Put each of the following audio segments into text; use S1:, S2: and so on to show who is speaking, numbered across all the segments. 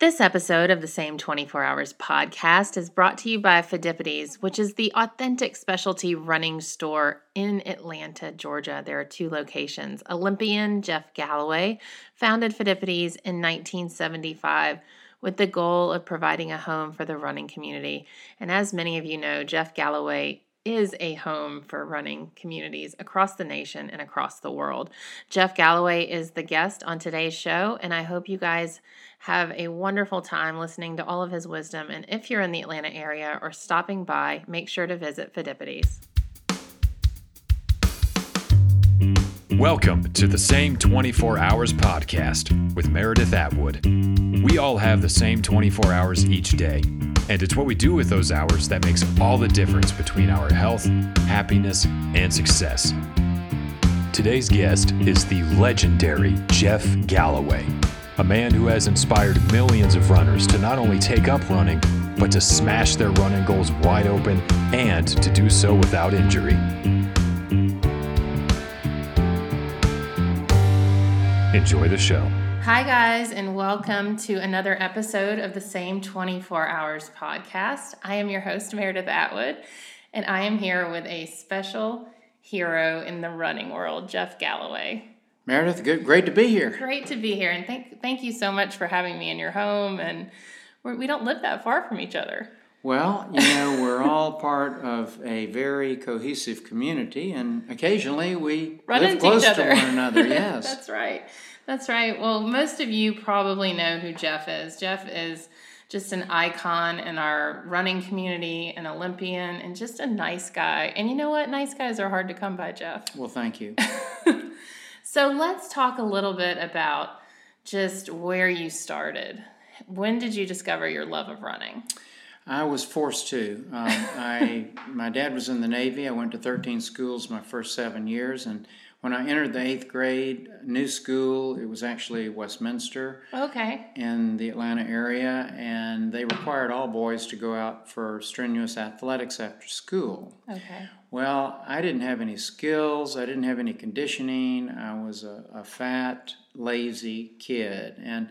S1: This episode of the Same 24 Hours podcast is brought to you by Phidippides, which is the authentic specialty running store in Atlanta, Georgia. There are two locations. Olympian Jeff Galloway founded Phidippides in 1975 with the goal of providing a home for the running community. And as many of you know, Jeff Galloway is a home for running communities across the nation and across the world. Jeff Galloway is the guest on today's show, and I hope you guys have a wonderful time listening to all of his wisdom. And if you're in the Atlanta area or stopping by, make sure to visit Phidippides.
S2: Welcome to the Same 24 Hours podcast with Meredith Atwood. We all have the same 24 hours each day, and it's what we do with those hours that makes all the difference between our health, happiness, and success. Today's guest is the legendary Jeff Galloway a man who has inspired millions of runners to not only take up running, but to smash their running goals wide open and to do so without injury. Enjoy the show.
S1: Hi, guys, and welcome to another episode of the Same 24 Hours podcast. I am your host, Meredith Atwood, and I am here with a special hero in the running world, Jeff Galloway.
S3: Meredith, good, great to be here.
S1: Great to be here, and thank thank you so much for having me in your home. And we're, we do not live that far from each other.
S3: Well, you know, we're all part of a very cohesive community, and occasionally we
S1: Run
S3: live close to one another. Yes,
S1: that's right. That's right. Well, most of you probably know who Jeff is. Jeff is just an icon in our running community, an Olympian, and just a nice guy. And you know what? Nice guys are hard to come by, Jeff.
S3: Well, thank you.
S1: So let's talk a little bit about just where you started. When did you discover your love of running?
S3: I was forced to. Um, I my dad was in the Navy. I went to 13 schools my first seven years, and when I entered the eighth grade, new school, it was actually Westminster.
S1: Okay.
S3: In the Atlanta area, and they required all boys to go out for strenuous athletics after school.
S1: Okay.
S3: Well, I didn't have any skills, I didn't have any conditioning. I was a, a fat, lazy kid. And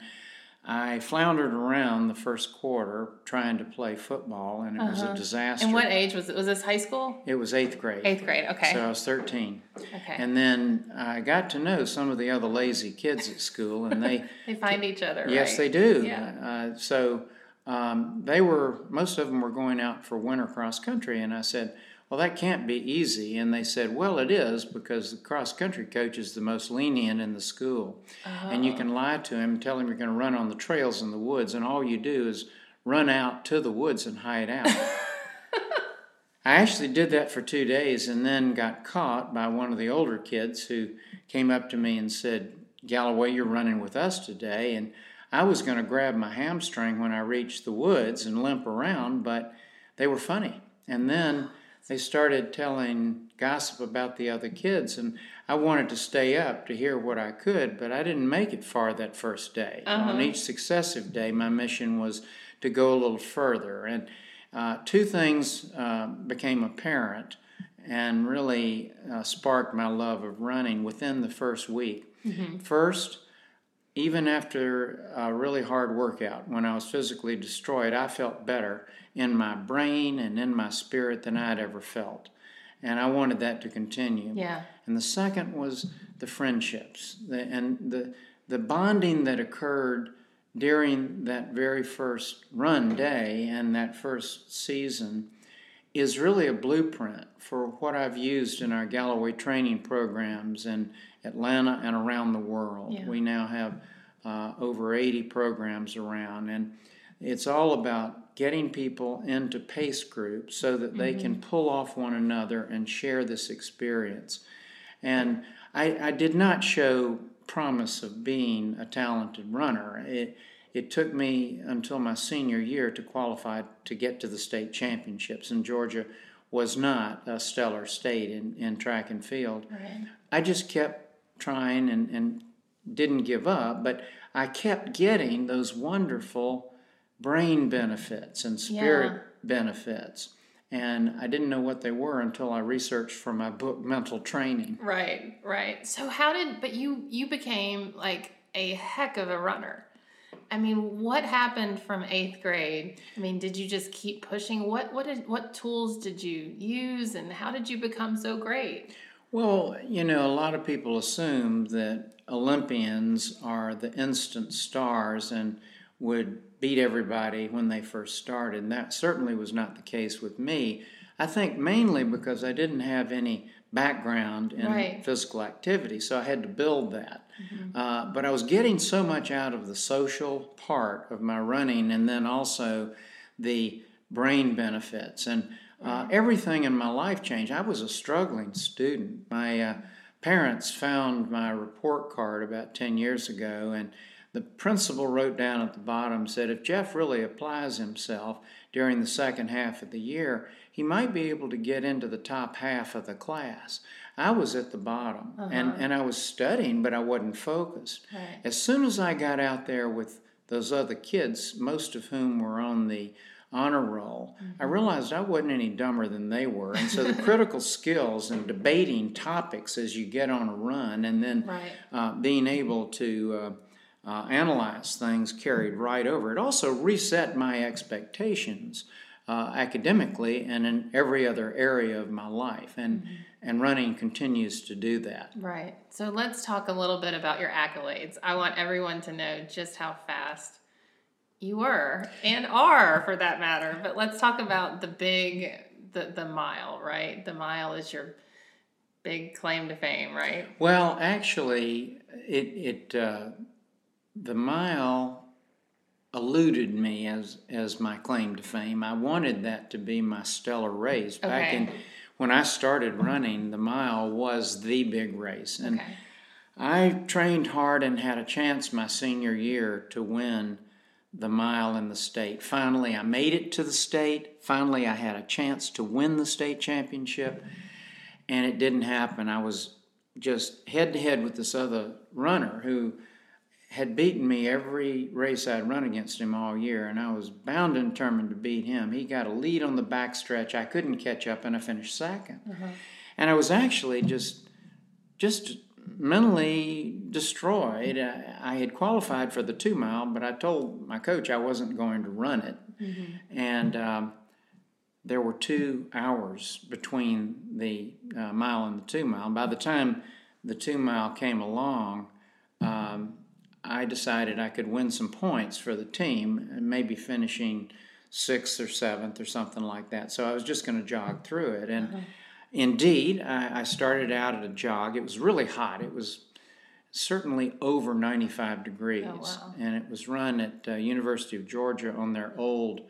S3: I floundered around the first quarter trying to play football, and it uh-huh. was a uh-huh. disaster.
S1: And what age was it? Was this high school?
S3: It was eighth grade.
S1: Eighth grade, okay.
S3: So I was 13.
S1: Okay.
S3: And then I got to know some of the other lazy kids at school, and they
S1: they find each other.
S3: Yes,
S1: right?
S3: they do.
S1: Yeah.
S3: Uh, so um, they were most of them were going out for winter cross country, and I said well, that can't be easy. And they said, well, it is because the cross country coach is the most lenient in the school. Oh. And you uh-huh. can lie to him, tell him you're going to run on the trails in the woods, and all you do is run out to the woods and hide out. I actually did that for two days and then got caught by one of the older kids who came up to me and said, Galloway, you're running with us today. And I was going to grab my hamstring when I reached the woods and limp around, but they were funny. And then they started telling gossip about the other kids, and I wanted to stay up to hear what I could, but I didn't make it far that first day.
S1: Uh-huh.
S3: On each successive day, my mission was to go a little further. And uh, two things uh, became apparent and really uh, sparked my love of running within the first week.
S1: Mm-hmm.
S3: First, even after a really hard workout, when I was physically destroyed, I felt better in my brain and in my spirit than I'd ever felt. And I wanted that to continue.
S1: Yeah.
S3: And the second was the friendships the, and the, the bonding that occurred during that very first run day and that first season is really a blueprint for what I've used in our Galloway training programs in Atlanta and around the world.
S1: Yeah.
S3: We now have uh, over 80 programs around, and it's all about getting people into pace groups so that they mm-hmm. can pull off one another and share this experience. And I, I, did not show promise of being a talented runner. It, it took me until my senior year to qualify to get to the state championships, and Georgia was not a stellar state in, in track and field.
S1: Right.
S3: I just kept trying and, and didn't give up, but I kept getting those wonderful brain benefits and spirit
S1: yeah.
S3: benefits. And I didn't know what they were until I researched for my book, Mental Training.
S1: Right, right. So how did, but you, you became like a heck of a runner. I mean, what happened from eighth grade? I mean, did you just keep pushing? What what did what tools did you use, and how did you become so great?
S3: Well, you know, a lot of people assume that Olympians are the instant stars and would beat everybody when they first started. And that certainly was not the case with me. I think mainly because I didn't have any background in
S1: Right.
S3: physical activity, so I had to build that. Uh, but I was getting so much out of the social part of my running and then also the brain benefits. And uh, everything in my life changed. I was a struggling student. My uh, parents found my report card about 10 years ago, and the principal wrote down at the bottom said if Jeff really applies himself during the second half of the year, he might be able to get into the top half of the class. I was at the bottom and, uh-huh. and I was studying, but I wasn't focused.
S1: Right.
S3: As soon as I got out there with those other kids, most of whom were on the honor roll, I mm-hmm. realized I wasn't any dumber than they were. And so the critical skills and debating topics as you get on a run and then
S1: Right.
S3: uh, being able to uh, uh, analyze things carried right over. It also reset my expectations uh, academically and in every other area of my life. And, and running continues to do that.
S1: Right. So let's talk a little bit about your accolades. I want everyone to know just how fast you were and are for that matter. But let's talk about the big the the mile, right? The mile is your big claim to fame, right?
S3: Well, actually, it, it uh, the mile eluded me as as my claim to fame. I wanted that to be my stellar race back in when I started running. The mile was the big race, and
S1: Okay.
S3: I trained hard and had a chance my senior year to win the mile in the state. Finally, I made it to the state. Finally, I had a chance to win the state championship, and it didn't happen. I was just head to head with this other runner who had beaten me every race I'd run against him all year, and I was bound and determined to beat him. He got a lead on the backstretch. I couldn't catch up, and I finished 2nd And I was actually just just mentally destroyed. I, I had qualified for the two mile, but I told my coach I wasn't going to run it. And um, there were two hours between the uh, mile and the two mile. By the time the two mile came along, um, I decided I could win some points for the team and maybe finishing sixth or seventh or something like that. So I was just going to jog through it. And indeed, I, I started out at a jog. It was really hot. It was certainly over 95 degrees.
S1: wow.
S3: And it was run at uh, University of Georgia on their old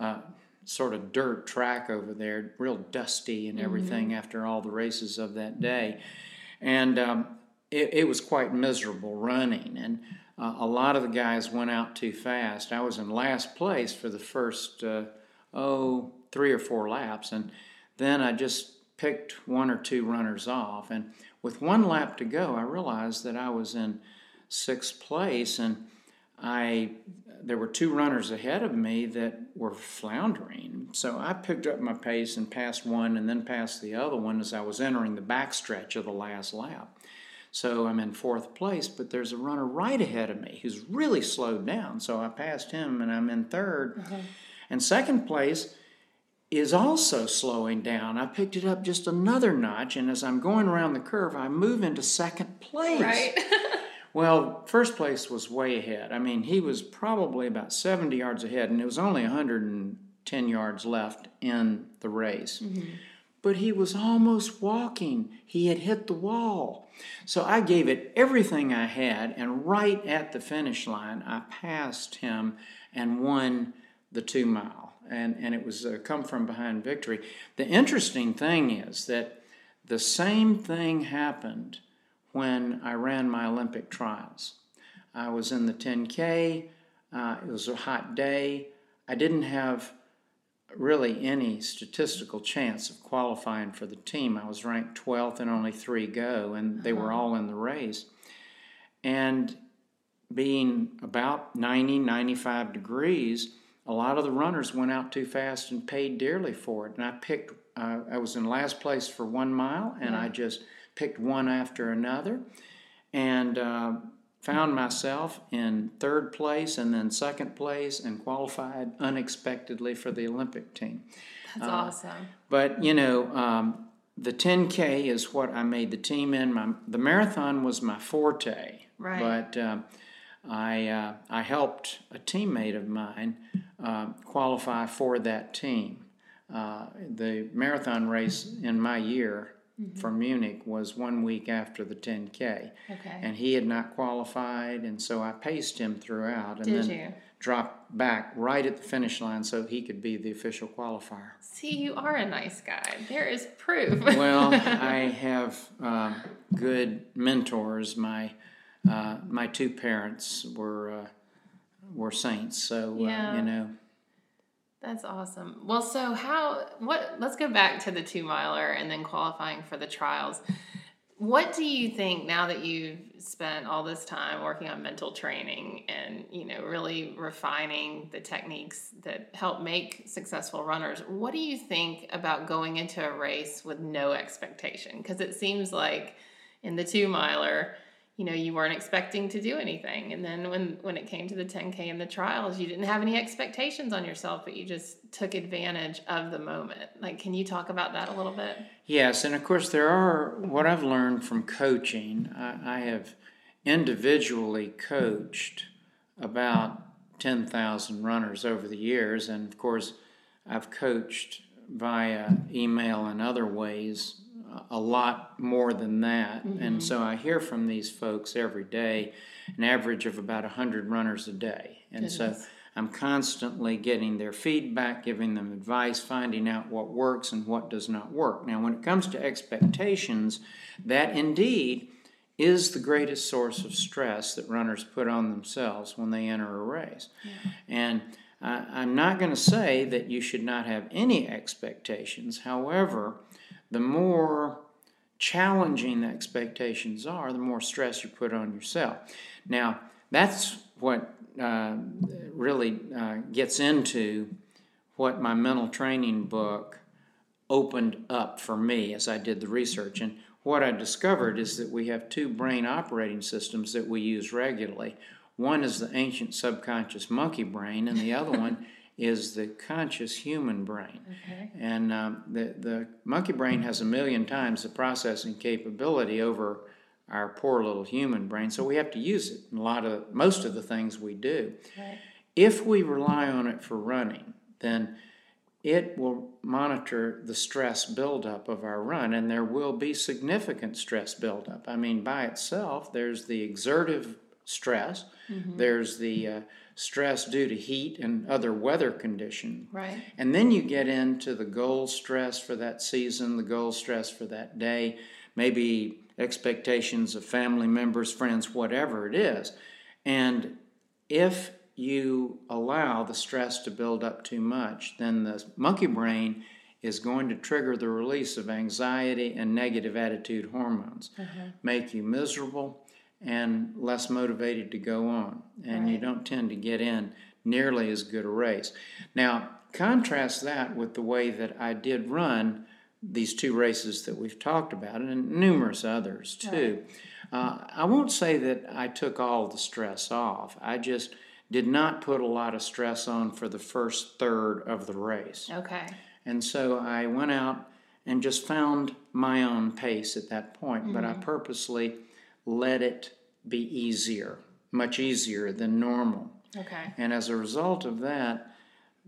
S3: uh, sort of dirt track over there, real dusty and everything after all the races of that day. And um, it, it was quite miserable running. And uh, a lot of the guys went out too fast. I was in last place for the first, uh, oh, three or four laps. And then I just picked one or two runners off. And with one lap to go, I realized that I was in sixth place. And I there were two runners ahead of me that were floundering. So I picked up my pace and passed one and then passed the other one as I was entering the backstretch of the last lap. So I'm in fourth place, but there's a runner right ahead of me who's really slowed down. So I passed him and I'm in 3rd And second place is also slowing down. I picked it up just another notch, and as I'm going around the curve, I move into second place.
S1: Right.
S3: Well, first place was way ahead. I mean, he was probably about 70 yards ahead, and it was only 110 yards left in the race. Mm-hmm. But he was almost walking. He had hit the wall. So I gave it everything I had, and right at the finish line, I passed him and won the two mile. And, and it was a come from behind victory. The interesting thing is that the same thing happened when I ran my Olympic trials. I was in the 10K, uh, it was a hot day. I didn't have really any statistical chance of qualifying for the team. I was ranked 12th and only three go, and they were all in the race. And being about 90, 95 degrees, a lot of the runners went out too fast and paid dearly for it. And I picked, uh, I was in last place for one mile, and I just picked one after another. And uh, found myself in third place and then second place and qualified unexpectedly for the Olympic team.
S1: That's awesome.
S3: But you know, um, the 10K is what I made the team in. My, the marathon was my forte.
S1: Right.
S3: But uh, I uh, I helped a teammate of mine uh, qualify for that team. Uh, the marathon race in my year for Munich was one week after the 10K.
S1: Okay.
S3: And he had not qualified, and so I paced him throughout and
S1: Did
S3: then
S1: you?
S3: dropped back right at the finish line so he could be the official qualifier.
S1: See, you are a nice guy. There is proof.
S3: Well, I have uh, good mentors. My uh, my two parents were uh, were saints, so
S1: Yeah.
S3: uh, you know.
S1: That's awesome. Well, so how what let's go back to the 2 miler and then qualifying for the trials. What do you think now that you've spent all this time working on mental training and, you know, really refining the techniques that help make successful runners? What do you think about going into a race with no expectation? Because it seems like in the 2 miler, you know, you weren't expecting to do anything. And then when, when it came to the 10K and the trials, you didn't have any expectations on yourself, but you just took advantage of the moment. Like, can you talk about that a little bit?
S3: Yes, and of course there are what I've learned from coaching. I, I have individually coached about ten thousand runners over the years, and of course I've coached via email and other ways a lot more than that. And mm-hmm. so I hear from these folks every day, an average of about 100 runners a day. And so I'm constantly getting their feedback, giving them advice, finding out what works and what does not work. Now, when it comes to expectations, that indeed is the greatest source of stress that runners put on themselves when they enter a race. And I, I'm not going to say that you should not have any expectations. However, the more challenging the expectations are, the more stress you put on yourself. Now, that's what uh, really uh, gets into what my mental training book opened up for me as I did the research. And what I discovered is that we have two brain operating systems that we use regularly. One is the ancient subconscious monkey brain, and the other one is the conscious human brain.
S1: Okay.
S3: And um, the, the monkey brain has a million times the processing capability over our poor little human brain, so we have to use it in a lot of most of the things we do.
S1: Right.
S3: If we rely on it for running, then it will monitor the stress buildup of our run, and there will be significant stress buildup. I mean, by itself, there's the exertive stress, there's the uh, stress due to heat and other weather conditions.
S1: Right.
S3: And then you get into the goal stress for that season, the goal stress for that day, maybe expectations of family members, friends, whatever it is. And if you allow the stress to build up too much, then the monkey brain is going to trigger the release of anxiety and negative attitude hormones, make you miserable and less motivated to go on. And you don't tend to get in nearly as good a race. Now, contrast that with the way that I did run these two races that we've talked about, and numerous others too. Uh, I won't say that I took all the stress off. I just did not put a lot of stress on for the first third of the race.
S1: Okay.
S3: And so I went out and just found my own pace at that point, but I purposely let it be easier, much easier than normal.
S1: Okay.
S3: And as a result of that,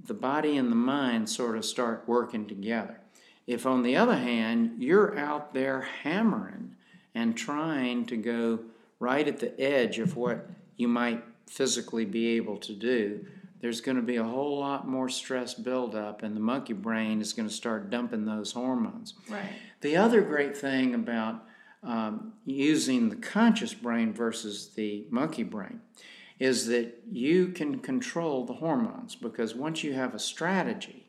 S3: the body and the mind sort of start working together. If, on the other hand, you're out there hammering and trying to go right at the edge of what you might physically be able to do, there's going to be a whole lot more stress buildup, and the monkey brain is going to start dumping those hormones.
S1: Right.
S3: The other great thing about um, using the conscious brain versus the monkey brain is that you can control the hormones because once you have a strategy,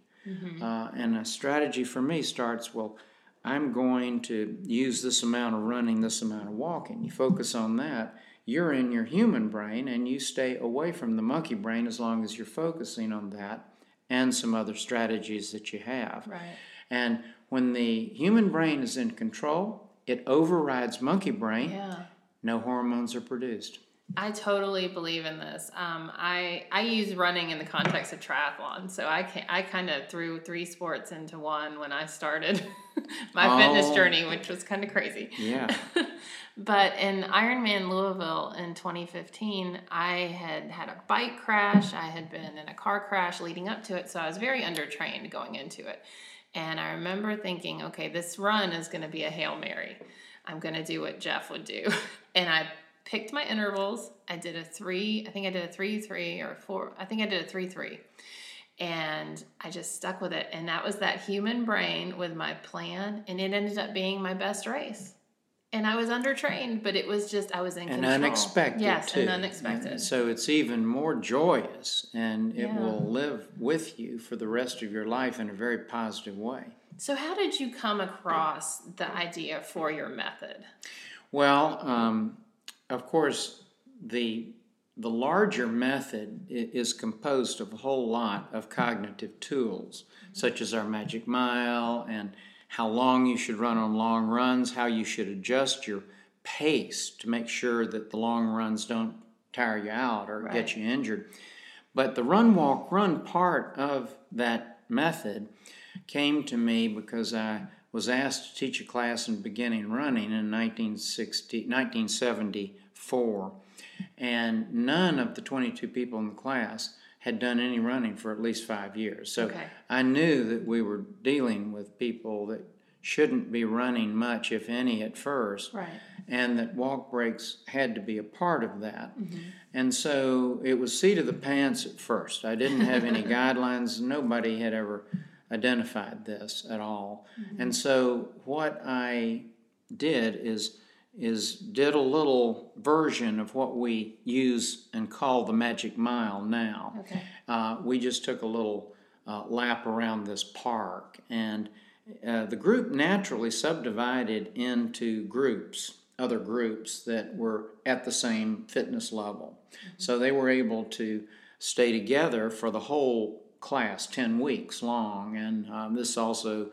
S3: uh, and a strategy for me starts well, I'm going to use this amount of running, this amount of walking. You focus on that, you're in your human brain, and you stay away from the monkey brain as long as you're focusing on that and some other strategies that you have.
S1: Right.
S3: And when the human brain is in control, it overrides monkey brain,
S1: Yeah.
S3: no hormones are produced.
S1: I totally believe in this. Um, I I use running in the context of triathlon, so I can I kind of threw three sports into one when I started my oh. fitness journey, which was kind of crazy.
S3: Yeah.
S1: but in Ironman Louisville in 2015, I had had a bike crash. I had been in a car crash leading up to it, so I was very undertrained going into it. And I remember thinking, okay, this run is going to be a hail mary. I'm going to do what Jeff would do, and I picked my intervals. I did a three, I think I did a three, three, or four, I think I did a three, three. And I just stuck with it. And that was that human brain with my plan. And it ended up being my best race. And I was undertrained, but it was just, I was in
S3: and
S1: control.
S3: unexpected.
S1: Yes,
S3: too.
S1: and unexpected.
S3: And so it's even more joyous and it yeah. will live with you for the rest of your life in a very positive way.
S1: So, how did you come across the idea for your method?
S3: Well, um, of course, the the larger method is composed of a whole lot of cognitive tools, such as our magic mile and how long you should run on long runs, how you should adjust your pace to make sure that the long runs don't tire you out or right. get you injured. But the run, walk, run part of that method came to me because I was asked to teach a class in beginning running in 1960, 1974, and none of the 22 people in the class had done any running for at least five years. So okay. I knew that we were dealing with people that shouldn't be running much, if any, at first.
S1: Right.
S3: And that walk breaks had to be a part of that. Mm-hmm. And so it was seat of the pants at first. I didn't have any guidelines. Nobody had ever identified this at all. Mm-hmm. And so what I did is is did a little version of what we use and call the magic mile now.
S1: Okay.
S3: Uh, we just took a little uh, lap around this park, and uh, the group naturally subdivided into groups, other groups that were at the same fitness level. Mm-hmm. So they were able to stay together for the whole class, 10 weeks long, and um, this also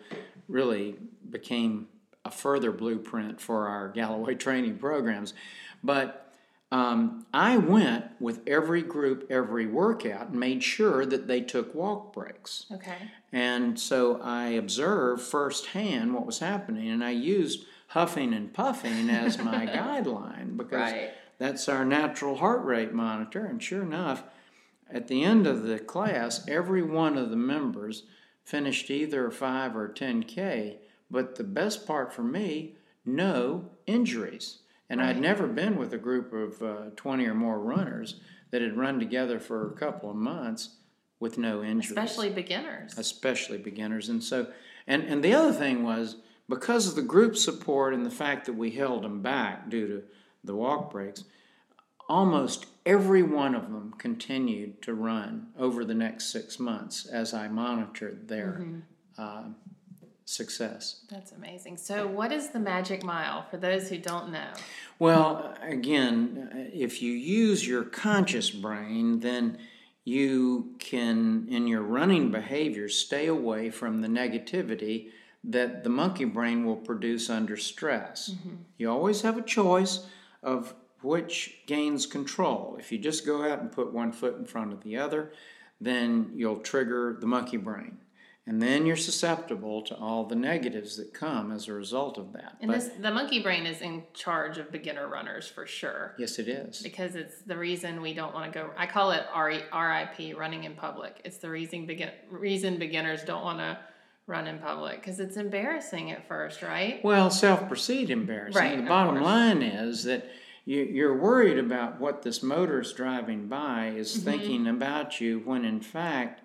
S3: really became a further blueprint for our Galloway training programs. But um, I went with every group, every workout, and made sure that they took walk breaks.
S1: Okay.
S3: And so I observed firsthand what was happening, and I used huffing and puffing as my guideline because right. that's our natural heart rate monitor. And sure enough, at the end of the class, every one of the members finished either a 5 or 10K, but the best part for me, no injuries. And right. I'd never been with a group of uh, 20 or more runners that had run together for a couple of months with no injuries.
S1: Especially beginners.
S3: Especially beginners. And so, and, and the other thing was because of the group support and the fact that we held them back due to the walk breaks, almost every one of them continued to run over the next six months as I monitored their mm-hmm. uh, success.
S1: That's amazing. So, what is the magic mile for those who don't know?
S3: Well, again, if you use your conscious brain, then you can, in your running behavior, stay away from the negativity that the monkey brain will produce under stress. Mm-hmm. You always have a choice of which gains control. If you just go out and put one foot in front of the other, then you'll trigger the monkey brain. And then you're susceptible to all the negatives that come as a result of that.
S1: And but, this, the monkey brain is in charge of beginner runners for sure.
S3: Yes, it is.
S1: Because it's the reason we don't want to go. I call it RIP, running in public. It's the reason begin, reason beginners don't want to run in public because it's embarrassing at first, right?
S3: Well, self-perceived embarrassing. Right, the bottom line is that you, are worried about what this motorist driving by is mm-hmm. thinking about you when in fact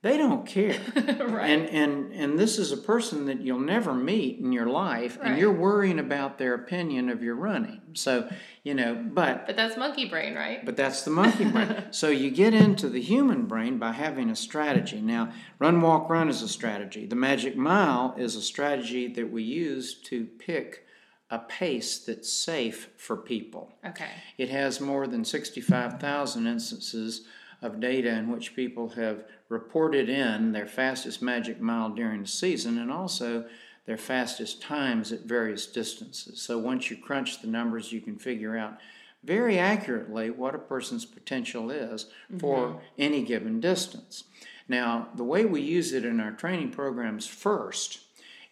S3: they don't care.
S1: right.
S3: And and and this is a person that you'll never meet in your life right. and you're worrying about their opinion of your running. So, you know, but
S1: But that's monkey brain, right?
S3: But that's the monkey brain. so you get into the human brain by having a strategy. Now, run walk run is a strategy. The magic mile is a strategy that we use to pick a pace that's safe for people.
S1: Okay.
S3: It has more than 65,000 instances of data in which people have reported in their fastest magic mile during the season and also their fastest times at various distances. So once you crunch the numbers, you can figure out very accurately what a person's potential is for mm-hmm. any given distance. Now, the way we use it in our training programs first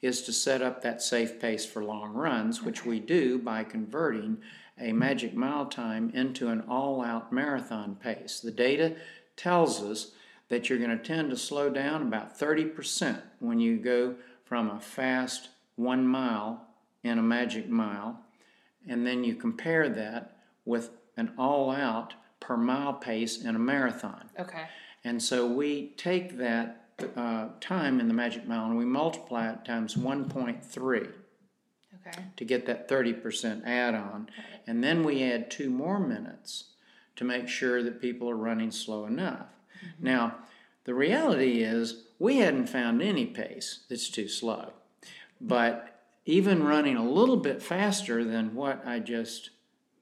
S3: is to set up that safe pace for long runs, which we do by converting a magic mile time into an all out marathon pace. The data tells us that you're going to tend to slow down about 30% when you go from a fast one mile in a magic mile, and then you compare that with an all out per mile pace in a marathon.
S1: Okay.
S3: And so we take that uh, time in the magic mile and we multiply it times 1.3
S1: Okay.
S3: to get that 30% add on. And then we add two more minutes to make sure that people are running slow enough. Now, the reality is we hadn't found any pace that's too slow. But even running a little bit faster than what I just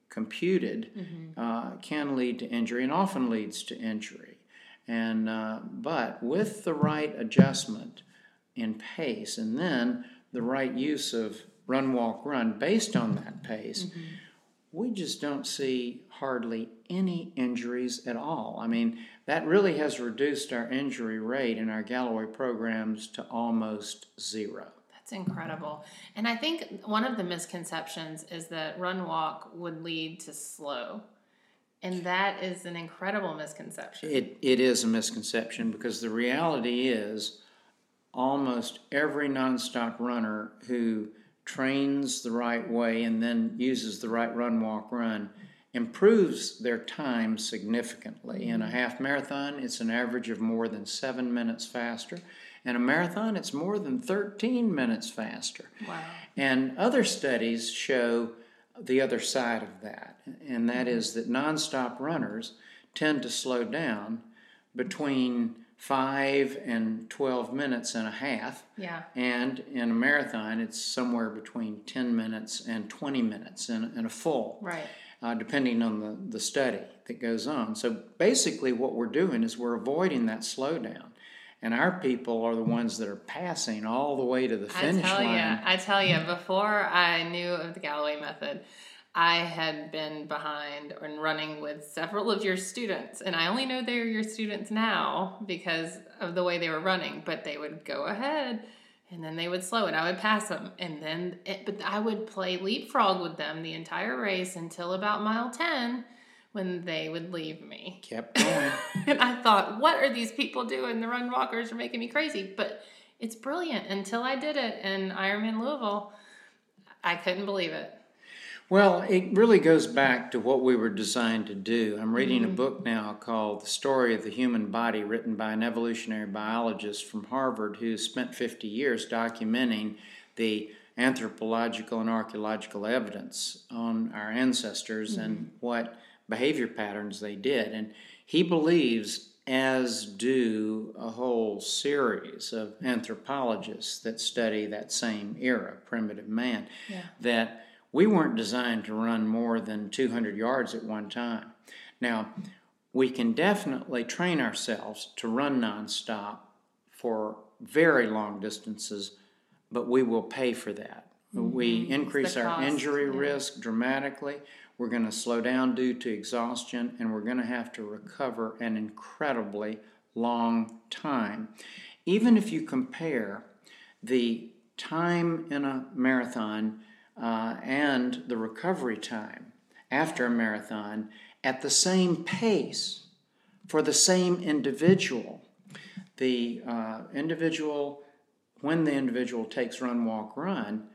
S3: computed uh, can lead to injury and often leads to injury. And uh, but with the right adjustment in pace and then the right use of run walk run based on that pace, mm-hmm. we just don't see hardly any injuries at all. I mean, that really has reduced our injury rate in our Galloway programs to almost zero.
S1: That's incredible. And I think one of the misconceptions is that run walk would lead to slow. And that is an incredible misconception.
S3: It, it is a misconception because the reality is almost every nonstop runner who trains the right way and then uses the right run, walk, run improves their time significantly. In a mm. half marathon, it's an average of more than seven minutes faster. In a marathon, it's more than 13 minutes faster.
S1: Wow.
S3: And other studies show the other side of that, and that mm-hmm. is that nonstop runners tend to slow down between 5 and 12 minutes and a half.
S1: Yeah.
S3: And in a marathon, it's somewhere between 10 minutes and 20 minutes in, in a full,
S1: Right.
S3: uh, depending on the, the study that goes on. So basically, what we're doing is we're avoiding that slowdown. And our people are the ones that are passing all the way to the
S1: I
S3: finish
S1: tell you,
S3: line.
S1: I tell you, before I knew of the Galloway method, I had been behind and running with several of your students, and I only know they're your students now because of the way they were running. But they would go ahead, and then they would slow, and I would pass them, and then it, but I would play leapfrog with them the entire race until about mile ten, when they would leave me.
S3: Kept going.
S1: and I thought, what are these people doing? The run walkers are making me crazy. But it's brilliant. Until I did it in Ironman Louisville, I couldn't believe it.
S3: Well, it really goes back to what we were designed to do. I'm reading a mm-hmm. book now called The Story of the Human Body, written by an evolutionary biologist from Harvard who spent 50 years documenting the anthropological and archaeological evidence on our ancestors and mm-hmm. what behavior patterns they did. And he believes, as do a whole series of anthropologists that study that same era, primitive man,
S1: Yeah.
S3: that we weren't designed to run more than 200 yards at one time. Now, we can definitely train ourselves to run nonstop for very long distances, but we will pay for that. Mm-hmm. We increase our
S1: cost,
S3: injury
S1: yeah.
S3: risk dramatically. We're going to slow down due to exhaustion, and we're going to have to recover an incredibly long time. Even if you compare the time in a marathon uh, and the recovery time after a marathon at the same pace for the same individual, the uh, individual, when the individual takes run, walk, run,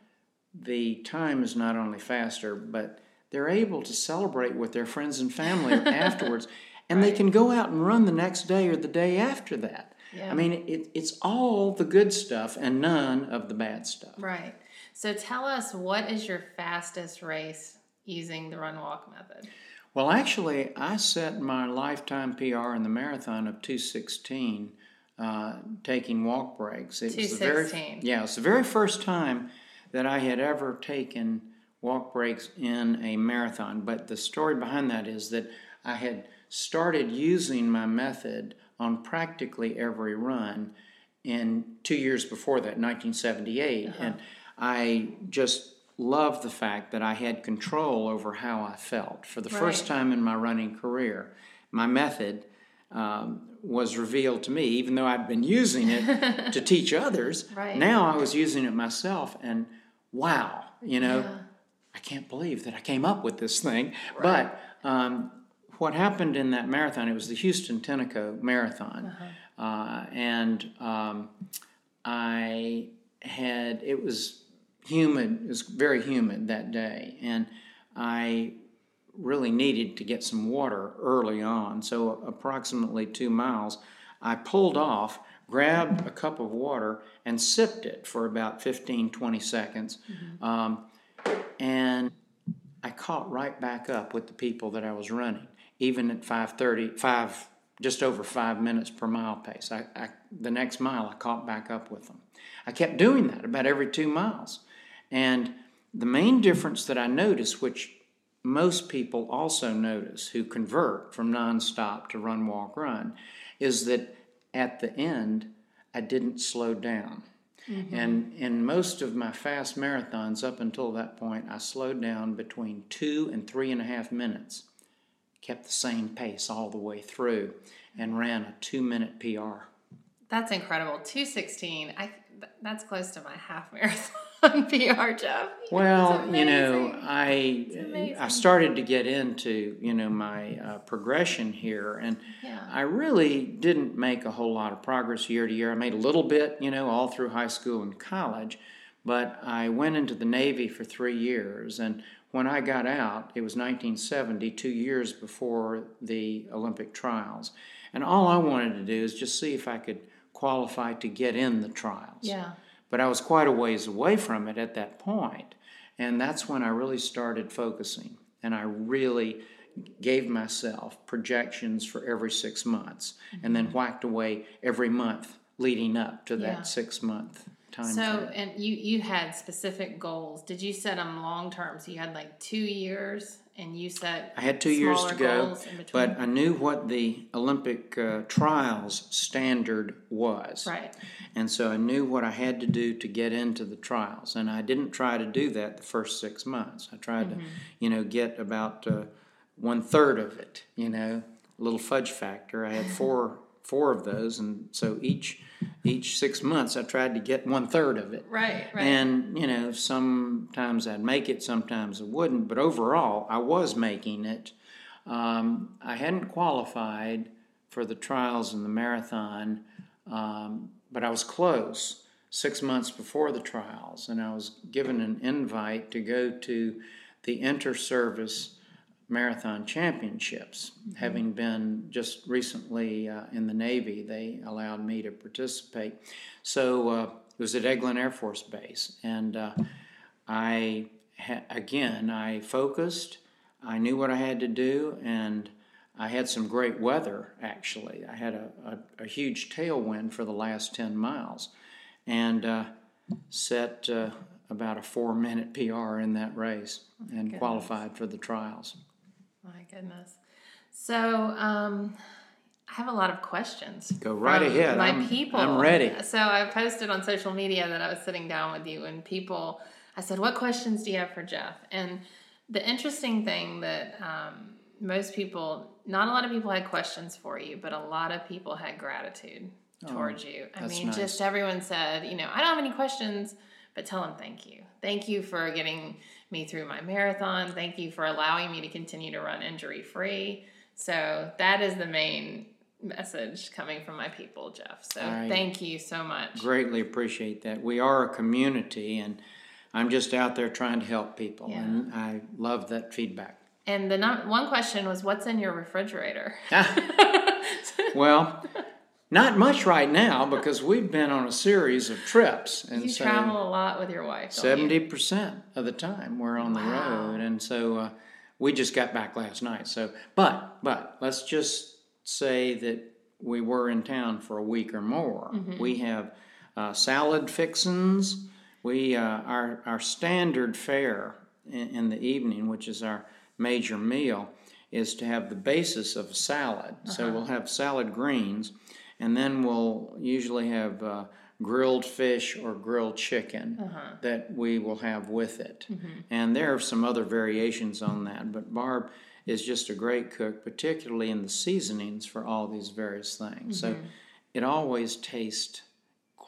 S3: the time is not only faster, but they're able to celebrate with their friends and family afterwards, and they can go out and run the next day or the day after that.
S1: Yeah.
S3: I mean, it, it's all the good stuff and none of the bad stuff.
S1: Right. So tell us, what is your fastest race using the run walk method?
S3: Well, actually, I set my lifetime PR in the marathon of 216, uh, taking walk breaks. It was the very
S1: 216.
S3: yeah, it's the very first time that I had ever taken walk breaks in a marathon. But the story behind that is that I had started using my method on practically every run in two years before that, 1978, and I just loved the fact that I had control over how I felt. For the first time in my running career, my method um, was revealed to me, even though I'd been using it to teach others.
S1: Right.
S3: Now I was using it myself, and wow, you know,
S1: Yeah.
S3: I can't believe that I came up with this thing. But um, what happened in that marathon, it was the Houston Tenneco Marathon. uh and um, I had, it was humid, it was very humid that day. And I really needed to get some water early on. So, approximately two miles, I pulled off, grabbed a cup of water, and sipped it for about 15, 20 seconds. Um, and I caught right back up with the people that I was running, even at 5:30, five just over five minutes per mile pace. I, I the next mile I caught back up with them. I kept doing that about every two miles, and the main difference that I noticed, which most people also notice who convert from nonstop to run, walk, run, is that at the end I didn't slow down. Mm-hmm. And in most of my fast marathons up until that point, I slowed down between two and three and a half minutes, kept the same pace all the way through, and ran a two minute PR.
S1: That's incredible. 216. I that's close to my half marathon PR, Jeff.
S3: Well, you know. I. I started to get into you know my uh, progression here, and
S1: Yeah.
S3: I really didn't make a whole lot of progress year to year. I made a little bit, you know, all through high school and college, but I went into the Navy for three years, and when I got out, it was 1970, two years before the Olympic trials, and all I wanted to do is just see if I could qualify to get in the trials
S1: Yeah.
S3: But I was quite a ways away from it at that point. And that's when I really started focusing. And I really gave myself projections for every six months and then whacked away every month leading up to that
S1: Mm-hmm. Yeah.
S3: six month time
S1: So,
S3: frame.
S1: and you you had specific goals. Did you set them long term? So you had like two years, and you set.
S3: I had two years to go,
S1: goals in between?
S3: but I knew what the Olympic uh, trials standard was.
S1: Right.
S3: And so I knew what I had to do to get into the trials. And I didn't try to do that the first six months. I tried to, you know, get about uh, one third of it, you know, a little fudge factor. I had four four of those. And so each each six months I tried to get one third of it.
S1: Right. Right.
S3: And, you know, sometimes I'd make it, sometimes I wouldn't. But overall, I was making it. Um, I hadn't qualified for the trials and the marathon, um, but I was close six months before the trials. And I was given an invite to go to the inter service marathon championships. Having been just recently uh, in the Navy, they allowed me to participate. So uh, it was at Eglin Air Force Base, and uh, I ha- again I focused. I knew what I had to do, and I had some great weather. Actually, I had a, a, a huge tailwind for the last ten miles, and uh, set uh, about a four-minute PR in that race, and qualified for the trials.
S1: My goodness. So, um, I have a lot of questions.
S3: Go right ahead.
S1: My
S3: I'm-
S1: people.
S3: I'm ready.
S1: So I posted on social media that I was sitting down with you, and people. I said, "What questions do you have for Jeff?" And the interesting thing that um, most people, not a lot of people had questions for you, but a lot of people had gratitude towards you. I
S3: Oh,
S1: mean,
S3: nice.
S1: just everyone said, you know, I don't have any questions, but tell them thank you. Thank you for getting me through my marathon. Thank you for allowing me to continue to run injury free. So that is the main message coming from my people, Jeff. So
S3: I-
S1: thank you so much.
S3: Greatly appreciate that. We are a community, and I'm just out there trying to help people,
S1: Yeah.
S3: and I love that feedback.
S1: And the one question was, what's in your refrigerator?
S3: Well, not much right now because we've been on a series of trips, and
S1: you
S3: so
S1: travel a lot with your wife.
S3: seventy percent of the time we're on the
S1: Wow.
S3: road, and so uh, we just got back last night. So, but but let's just say that we were in town for a week or more.
S1: Mm-hmm.
S3: We have uh, salad fixins. We uh, our our standard fare in, in the evening, which is our major meal, is to have the basis of a salad. So
S1: Uh-huh.
S3: we'll have salad greens, and then we'll usually have uh, grilled fish or grilled chicken
S1: Uh-huh.
S3: that we will have with it.
S1: Mm-hmm.
S3: And there are some other variations on that, but Barb is just a great cook, particularly in the seasonings for all these various things. So
S1: Mm-hmm.
S3: it always tastes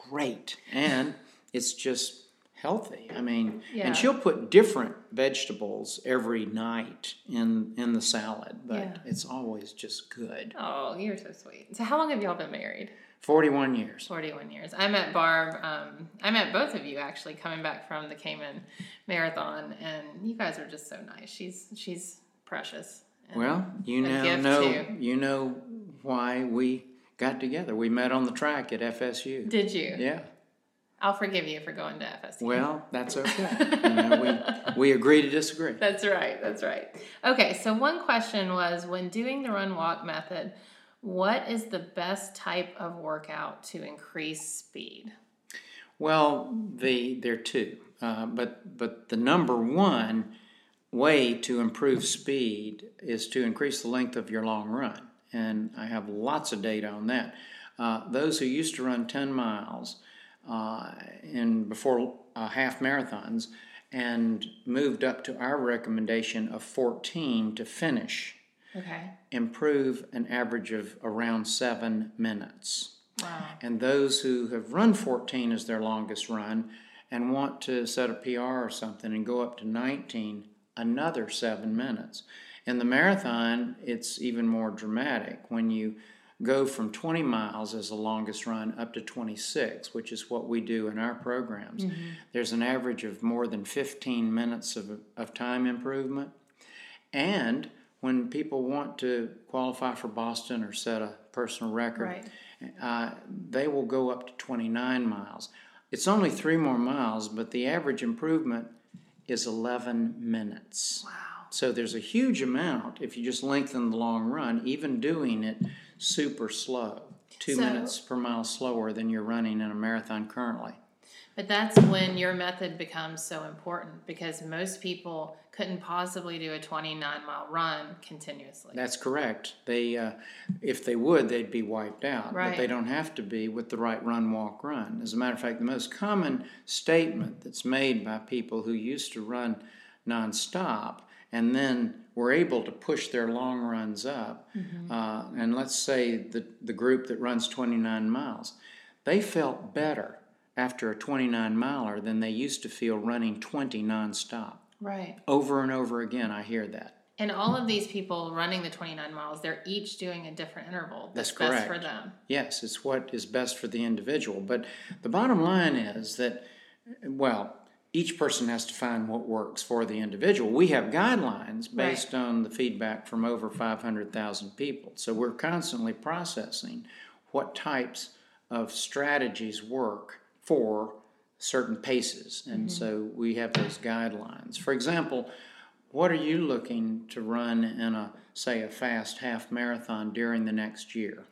S3: great and it's just healthy. I mean,
S1: Yeah.
S3: and she'll put different vegetables every night in in the salad, but
S1: Yeah.
S3: it's always just good.
S1: Oh, you're so sweet. So, how long have y'all been married?
S3: 41 years.
S1: 41 years. I met Barb. Um, I met both of you actually coming back from the Cayman Marathon, and you guys are just so nice. She's she's precious.
S3: Well, you now know
S1: too.
S3: you know why we got together. We met on the track at FSU.
S1: did you?
S3: Yeah.
S1: I'll forgive you for going to FSU.
S3: Well, that's okay. you know, we we agree to disagree.
S1: That's right. That's right. Okay, so one question was when doing the run walk method, what is the best type of workout to increase speed?
S3: Well, the there are two, uh, but but the number one way to improve speed is to increase the length of your long run, and I have lots of data on that. Uh, those who used to run ten miles uh, in before uh, half marathons and moved up to our recommendation of 14 to finish
S1: Okay.
S3: improve an average of around seven minutes.
S1: Wow.
S3: And those who have run 14 as their longest run and want to set a PR or something and go up to 19, another seven minutes. In the marathon, it's even more dramatic when you go from 20 miles as the longest run up to 26, which is what we do in our programs. There's an average of more than 15 minutes of, of time improvement. And when people want to qualify for Boston or set a personal record,
S1: Right.
S3: uh, they will go up to 29 miles. It's only three more miles, but the average improvement is 11 minutes.
S1: Wow.
S3: So there's a huge amount if you just lengthen the long run, even doing it super slow, two
S1: So-
S3: minutes per mile slower than you're running in a marathon currently.
S1: But that's when your method becomes so important because most people couldn't possibly do a 29 mile run continuously.
S3: That's correct. They, uh, if they would, they'd be wiped out. But they don't have to be with the right run, walk, run. As a matter of fact, the most common statement that's made by people who used to run nonstop and then were able to push their long runs up, uh, and let's say the, the group that runs 29 miles, they felt better after a 29 miler than they used to feel running 20 nonstop.
S1: right.
S3: Over and over again, I hear that.
S1: And all of these people running the 29 miles, they're each doing a different interval that's,
S3: That's
S1: best for them.
S3: Yes, it's what is best for the individual. But the bottom line is that, well, each person has to find what works for the individual. We have guidelines based on the feedback from over 500,000 people. So we're constantly processing what types of strategies work for certain paces. And mm-hmm. so we have those guidelines. For example, what are you looking to run in a, say, a fast half marathon during the next year?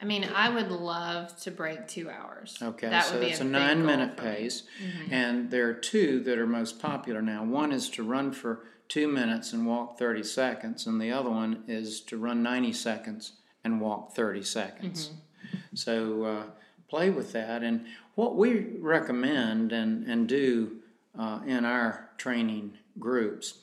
S1: I mean, I would love to break two hours.
S3: Okay,
S1: that
S3: so
S1: would be
S3: it's a,
S1: big
S3: nine minute
S1: me. Mm-hmm.
S3: pace. And there are two that are most popular now. One is to run for two minutes and walk 30 seconds, and the other one is to run 90 seconds and walk 30 seconds.
S1: Mm-hmm.
S3: So uh, play with that. And what we recommend and, and do uh, in our training groups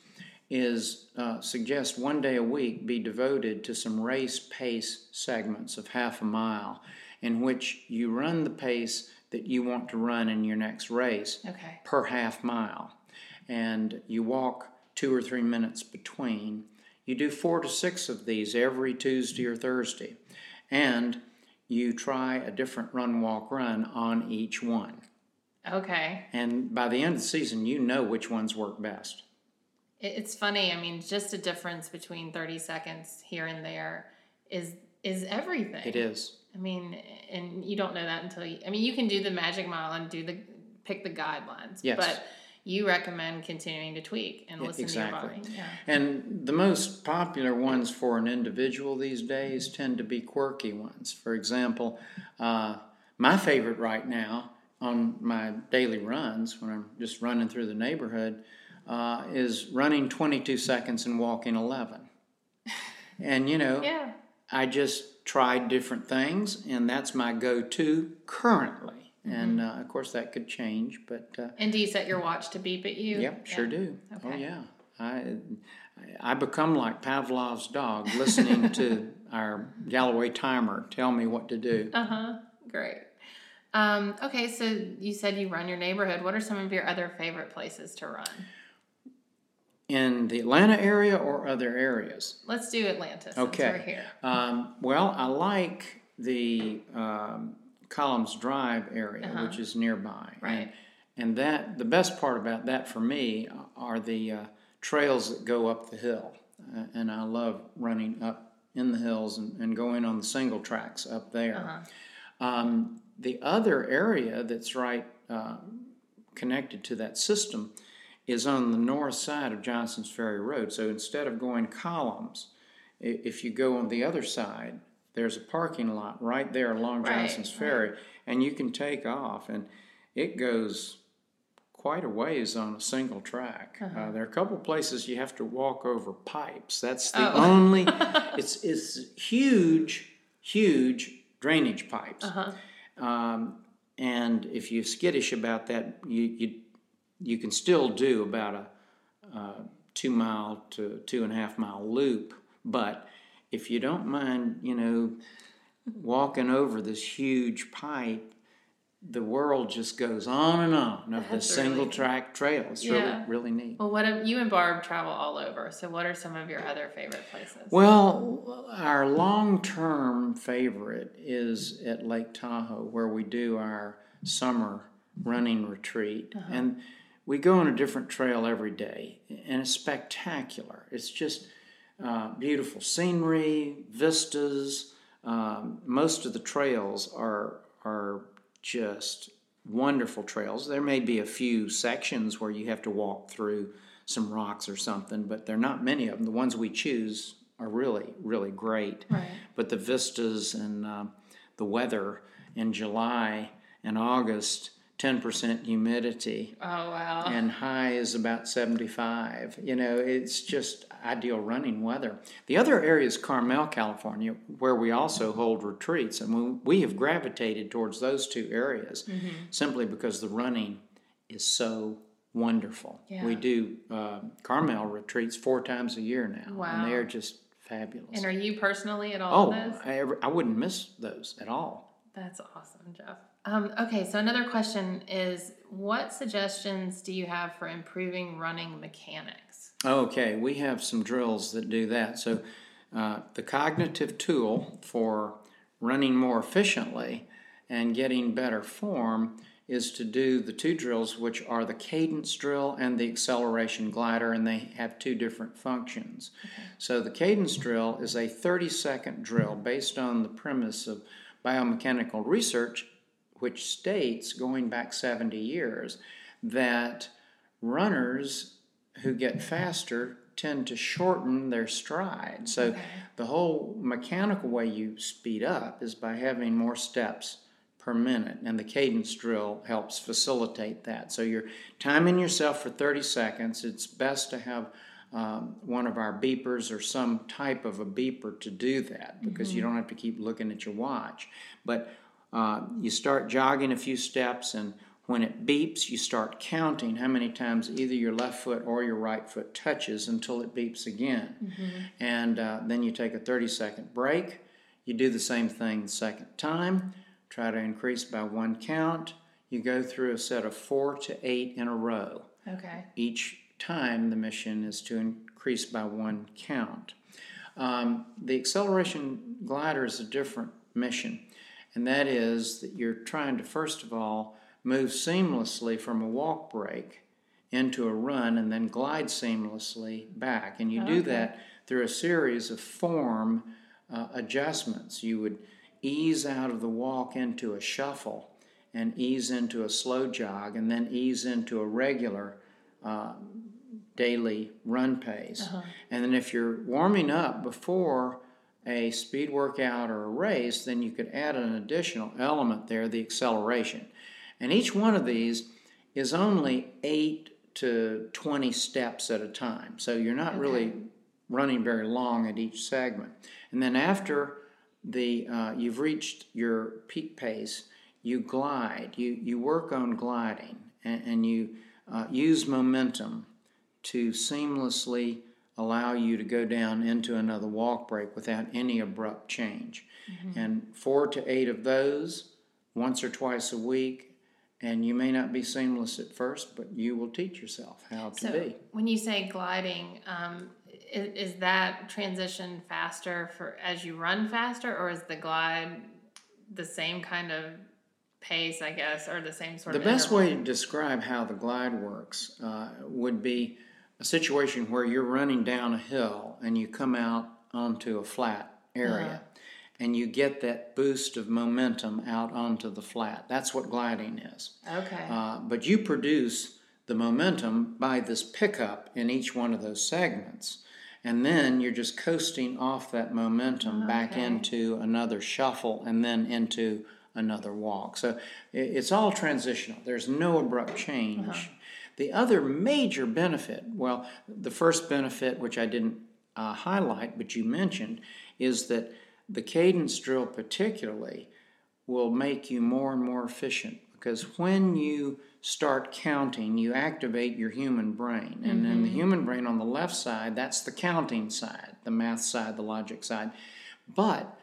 S3: is uh, suggest one day a week be devoted to some race pace segments of half a mile in which you run the pace that you want to run in your next race
S1: Okay.
S3: per half mile. And you walk two or three minutes between. You do four to six of these every Tuesday or Thursday. And you try a different run, walk, run on each one.
S1: Okay.
S3: And by the end of the season, you know which ones work best.
S1: It- It's funny. I mean, just a difference between 30 seconds here and there is is everything.
S3: It is.
S1: I mean, and you don't know that until you. I mean, you can do the magic mile and do the pick the guidelines,
S3: Yes.
S1: but you recommend continuing to tweak and listen
S3: exactly.
S1: to your body. Yeah.
S3: And the most popular ones for an individual these days tend to be quirky ones. For example, uh, my favorite right now on my daily runs, when I'm just running through the neighborhood, uh, is running 22 seconds and walking 11. And you know,
S1: Yeah.
S3: I just tried different things, and that's my go to currently. and uh, of course that could change. But uh,
S1: And do you set your watch to beep at you?
S3: Yep, sure do. Oh yeah, I I become like Pavlov's dog, listening to our Galloway timer tell me what to do.
S1: Uh huh. Great. Um, okay, so you said you run your neighborhood. What are some of your other favorite places to run?
S3: In the Atlanta area or other areas?
S1: Let's do Atlanta
S3: Okay. Um, well, I like the um, Columns Drive area, which is nearby.
S1: Uh-huh. Right.
S3: And, and that the best part about that for me are the uh, trails that go up the hill, uh, and I love running up in the hills and, and going on the single tracks up there.
S1: Uh-huh.
S3: Um, the other area that's right uh, connected to that system is on the north side of Johnson's Ferry Road. So instead of going columns, if you go on the other side, there's a parking lot right there along
S1: Right,
S3: Johnson's
S1: right.
S3: Ferry, and you can take off, and it goes quite a ways on a single track. uh there are a couple places you have to walk over pipes. That's the
S1: Oh.
S3: only. it's it's huge, huge drainage pipes.
S1: Uh-huh.
S3: Um, and if you're skittish about that, you you you can still do about a, uh two mile to two and a half mile loop. But if you don't mind, you know, walking over this huge pipe, the world just goes on and on of
S1: That's
S3: this
S1: really
S3: single track trail. It's
S1: Yeah.
S3: really really neat.
S1: Well, what have, you and Barb travel all over. So, what are some of your other favorite places?
S3: Well, our long term favorite is at Lake Tahoe, where we do our summer running retreat. And we go on a different trail every day, and it's spectacular. It's just uh, beautiful scenery, vistas. Um, most of the trails are, are just wonderful trails. There may be a few sections where you have to walk through some rocks or something, but there are not many of them. The ones we choose are really, really great.
S1: Right.
S3: But the vistas and uh, the weather in July and August, 10% humidity,
S1: oh, wow.
S3: and high is about 75. You know, it's just ideal running weather. The other area is Carmel, California, where we also hold retreats, and we, we have gravitated towards those two areas
S1: Mm-hmm.
S3: simply because the running is so wonderful.
S1: Yeah.
S3: We do uh, Carmel retreats four times a year now,
S1: Wow.
S3: and they're just fabulous.
S1: and are you personally at all
S3: oh? I, ever- I wouldn't miss those at all.
S1: That's awesome, Jeff. Um, okay, so another question is what suggestions do you have for improving running mechanics?
S3: Okay, we have some drills that do that. So, uh, the cognitive tool for running more efficiently and getting better form is to do the two drills, which are the cadence drill and the acceleration glider, and they have two different functions. So, the cadence drill is a 30 second drill based on the premise of biomechanical research, which states, going back 70 years, that runners who get faster tend to shorten their stride. So the whole mechanical way you speed up is by having more steps per minute, and the cadence drill helps facilitate that. So you're timing yourself for 30 seconds. It's best to have um, one of our beepers or some type of a beeper to do that because you don't have to keep looking at your watch. But uh, you start jogging a few steps, and when it beeps, you start counting how many times either your left foot or your right foot touches until it beeps again. And uh, then you take a 30 second break. You do the same thing the second time. Try to increase by one count. You go through a set of four to eight in a row.
S1: Okay.
S3: Each time the mission is to increase by one count. Um, the acceleration glider is a different mission, and that is that you're trying to first of all move seamlessly from a walk break into a run and then glide seamlessly back. And you do that through a series of form uh, adjustments. You would ease out of the walk into a shuffle and ease into a slow jog and then ease into a regular uh, daily run pace. And then if you're warming up before a speed workout or a race, then you could add an additional element there, the acceleration. And each one of these is only 8 to 20 steps at a time. So you're not really running very long at each segment. And then after the uh, you've reached your peak pace, you glide, you, you work on gliding, and, and you uh, use momentum to seamlessly allow you to go down into another walk break without any abrupt change. Mm-hmm. And four to eight of those, once or twice a week, and you may not be seamless at first, but you will teach yourself how to
S1: so
S3: be.
S1: When you say gliding, um, is, is, that transition faster for as you run faster, or is the glide the same kind of pace, I guess, or the same sort
S3: the
S1: of?
S3: The best
S1: interval?
S3: way to describe how the glide works uh, would be a situation where you're running down a hill and you come out onto a flat area. Uh-huh and you get that boost of momentum out onto the flat. That's what gliding is.
S1: Okay.
S3: Uh, but you produce the momentum by this pickup in each one of those segments. And then you're just coasting off that momentum okay. back into another shuffle and then into another walk. So it's all transitional, there's no abrupt change. Uh-huh. The other major benefit, well, the first benefit, which I didn't uh, highlight, but you mentioned, is that the cadence drill, particularly, will make you more and more efficient because when you start counting, you activate your human brain. And mm-hmm. the human brain on the left side, that's the counting side, the math side, the logic side. But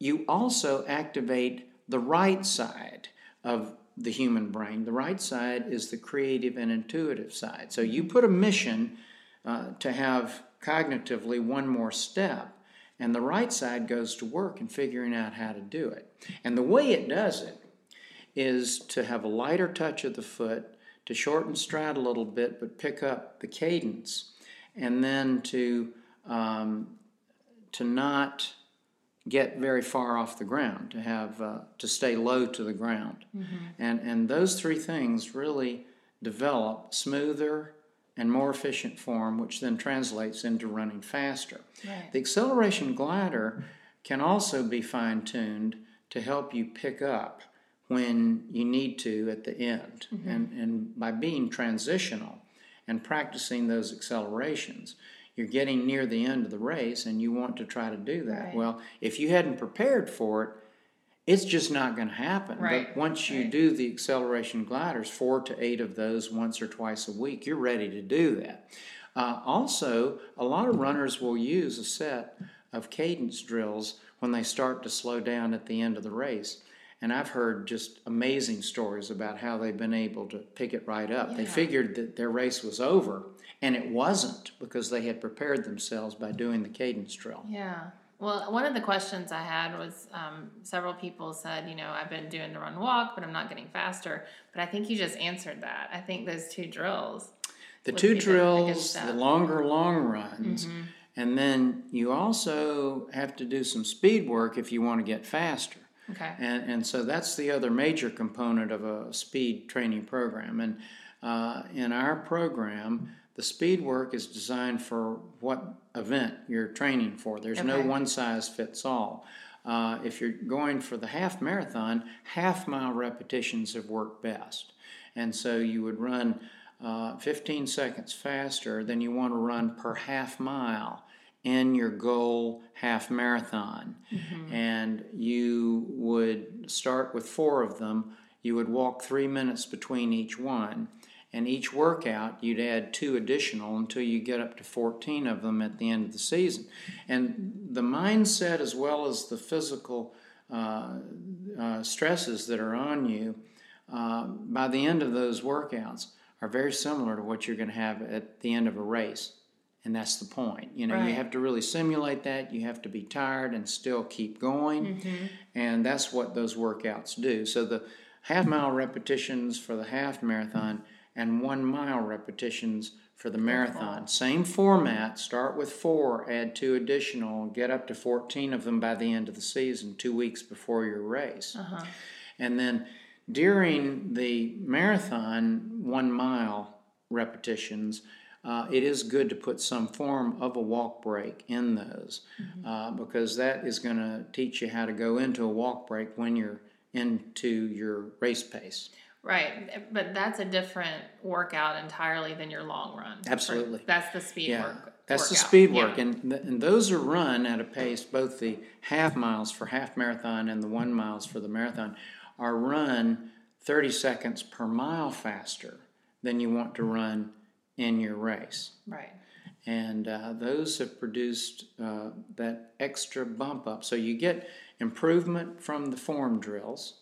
S3: you also activate the right side of the human brain. The right side is the creative and intuitive side. So you put a mission uh, to have cognitively one more step and the right side goes to work in figuring out how to do it. And the way it does it is to have a lighter touch of the foot, to shorten stride a little bit, but pick up the cadence, and then to um, to not get very far off the ground, to have uh, to stay low to the ground, mm-hmm. and and those three things really develop smoother and more efficient form, which then translates into running faster. Right. The acceleration glider can also be fine tuned to help you pick up when you need to at the end. Mm-hmm. And, and by being transitional and practicing those accelerations, you're getting near the end of the race and you want to try to do that. Right. Well, if you hadn't prepared for it, it's just not going to happen.
S1: Right.
S3: But once you right. do the acceleration gliders, four to eight of those once or twice a week, you're ready to do that. Uh, also, a lot of runners will use a set of cadence drills when they start to slow down at the end of the race. And I've heard just amazing stories about how they've been able to pick it right up. Yeah. They figured that their race was over, and it wasn't because they had prepared themselves by doing the cadence drill.
S1: Yeah. Well, one of the questions I had was um, several people said, you know, I've been doing the run walk, but I'm not getting faster. But I think you just answered that. I think those two drills.
S3: The two drills, the longer long runs, mm-hmm. and then you also have to do some speed work if you want to get faster.
S1: Okay.
S3: And, and so that's the other major component of a speed training program. And uh, in our program, the speed work is designed for what event you're training for. There's okay. no one size fits all. Uh, if you're going for the half marathon, half mile repetitions have worked best. And so you would run uh, 15 seconds faster than you want to run per half mile in your goal half marathon. Mm-hmm. And you would start with four of them. You would walk three minutes between each one and each workout you'd add two additional until you get up to 14 of them at the end of the season. And the mindset, as well as the physical uh, uh, stresses that are on you, uh, by the end of those workouts, are very similar to what you're going to have at the end of a race. And that's the point. You know, right. you have to really simulate that. You have to be tired and still keep going. Mm-hmm. And that's what those workouts do. So the half mile repetitions for the half marathon and one mile repetitions for the marathon. Same format, start with four, add two additional, get up to 14 of them by the end of the season, two weeks before your race. Uh-huh. And then during the marathon, one mile repetitions, uh, it is good to put some form of a walk break in those mm-hmm. uh, because that is going to teach you how to go into a walk break when you're into your race pace.
S1: Right, but that's a different workout entirely than your long run.
S3: Absolutely,
S1: that's the speed
S3: yeah.
S1: work.
S3: That's
S1: workout.
S3: the speed work, yeah. and th- and those are run at a pace. Both the half miles for half marathon and the one miles for the marathon are run 30 seconds per mile faster than you want to run in your race.
S1: Right.
S3: And uh, those have produced uh, that extra bump up. So you get improvement from the form drills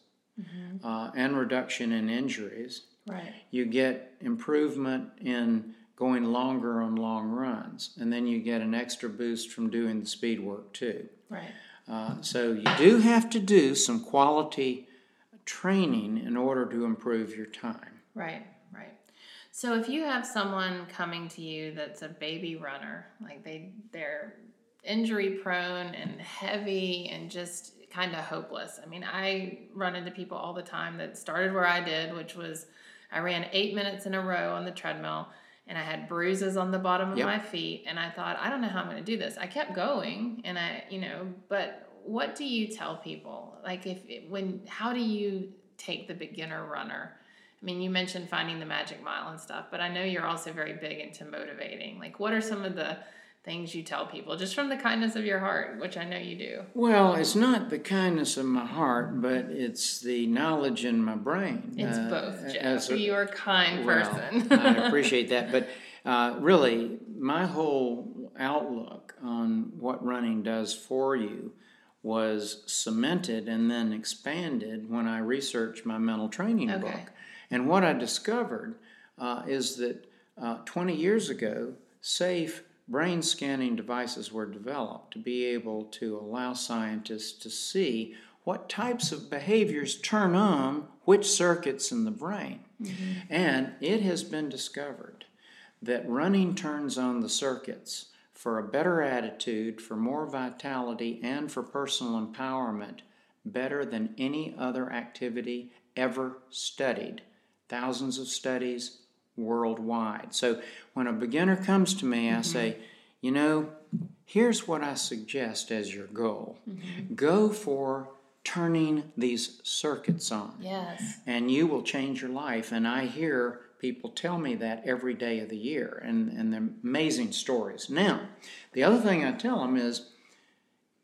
S3: uh, and reduction in injuries.
S1: Right.
S3: You get improvement in going longer on long runs, and then you get an extra boost from doing the speed work too.
S1: Right.
S3: Uh, so you do have to do some quality training in order to improve your time.
S1: Right, right. So if you have someone coming to you that's a baby runner, like they they're injury prone and heavy and just kind of hopeless. I mean, I run into people all the time that started where I did, which was I ran 8 minutes in a row on the treadmill and I had bruises on the bottom of
S3: Yep.
S1: my feet and I thought, I don't know how I'm going to do this. I kept going and I, you know, but what do you tell people? Like if when how do you take the beginner runner I mean, you mentioned finding the magic mile and stuff, but I know you're also very big into motivating. Like, what are some of the things you tell people just from the kindness of your heart, which I know you do?
S3: Well, it's not the kindness of my heart, but it's the knowledge in my brain.
S1: It's
S3: Uh,
S1: both, Jeff.
S3: a-
S1: you're a kind
S3: Well,
S1: person.
S3: I appreciate that, but uh, really, my whole outlook on what running does for you was cemented and then expanded when I researched my mental training
S1: Okay.
S3: book. And what I discovered uh, is that uh, 20 years ago, safe brain scanning devices were developed to be able to allow scientists to see what types of behaviors turn on which circuits in the brain. Mm-hmm. And it has been discovered that running turns on the circuits for a better attitude, for more vitality, and for personal empowerment better than any other activity ever studied. Thousands of studies worldwide. So when a beginner comes to me, I mm-hmm. say, you know, here's what I suggest as your goal mm-hmm. go for turning these circuits on
S1: yes.
S3: and you will change your life. And I hear people tell me that every day of the year, and, and they're amazing stories. Now, the other thing I tell them is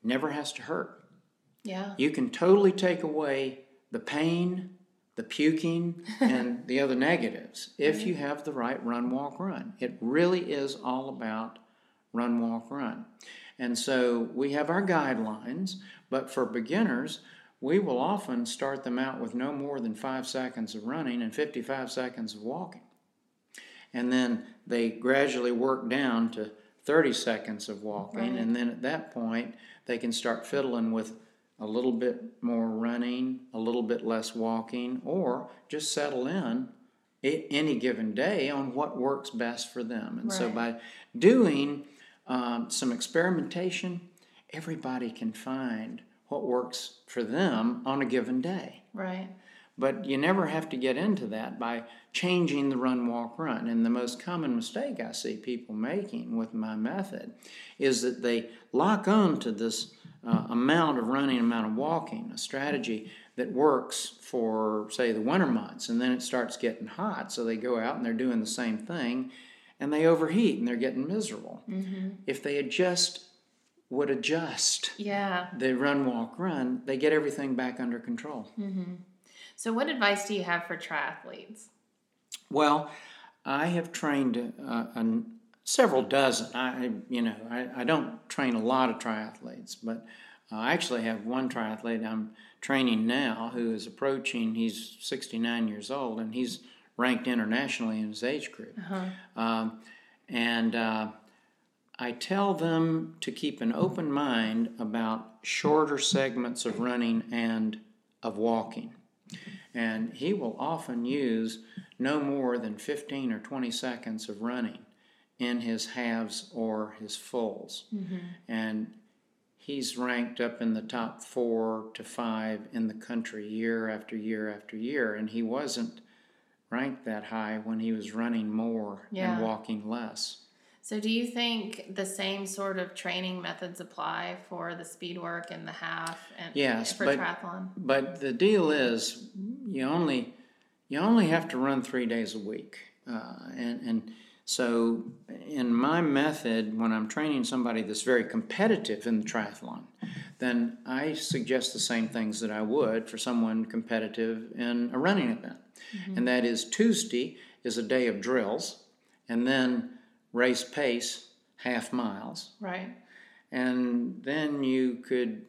S3: never has to hurt.
S1: Yeah.
S3: You can totally take away the pain, the puking, and the other negatives if you mm-hmm. have the right run, walk, run. It really is all about run, walk, run. And so we have our guidelines, but for beginners, we will often start them out with no more than five seconds of running and 55 seconds of walking. And then they gradually work down to 30 seconds of walking.
S1: Right.
S3: And then at that point, they can start fiddling with a little bit more running, a little bit less walking, or just settle in any given day on what works best for them. And so by doing um, some experimentation, everybody can find what works for them on a given day.
S1: Right.
S3: But you never have to get into that by changing the run, walk, run. And the most common mistake I see people making with my method is that they lock on to this uh, amount of running, amount of walking, a strategy that works for, say, the winter months, and then it starts getting hot. So they go out and they're doing the same thing, and they overheat and they're getting miserable. If they adjust, would adjust
S1: Yeah.
S3: the run, walk, run, they get everything back under control.
S1: So, what advice do you have for triathletes?
S3: Well, I have trained uh, an, several dozen. I, you know, I, I don't train a lot of triathletes, but I actually have one triathlete I'm training now who is approaching. He's 69 years old, and he's ranked internationally in his age group. Um, and uh, I tell them to keep an open mind about shorter segments of running and of walking. And he will often use no more than 15 or 20 seconds of running in his halves or his fulls. And he's ranked up in the top four to five in the country year after year after year. And he wasn't ranked that high when he was running more
S1: Yeah.
S3: and walking less.
S1: So, do you think the same sort of training methods apply for the speed work and the half and
S3: Yes,
S1: for
S3: but-
S1: triathlon?
S3: But the deal is, you only you only have to run three days a week, uh, and and so in my method, when I'm training somebody that's very competitive in the triathlon, then I suggest the same things that I would for someone competitive in a running event. Mm-hmm. And that is Tuesday is a day of drills, and then race pace, half miles.
S1: Right.
S3: And then you could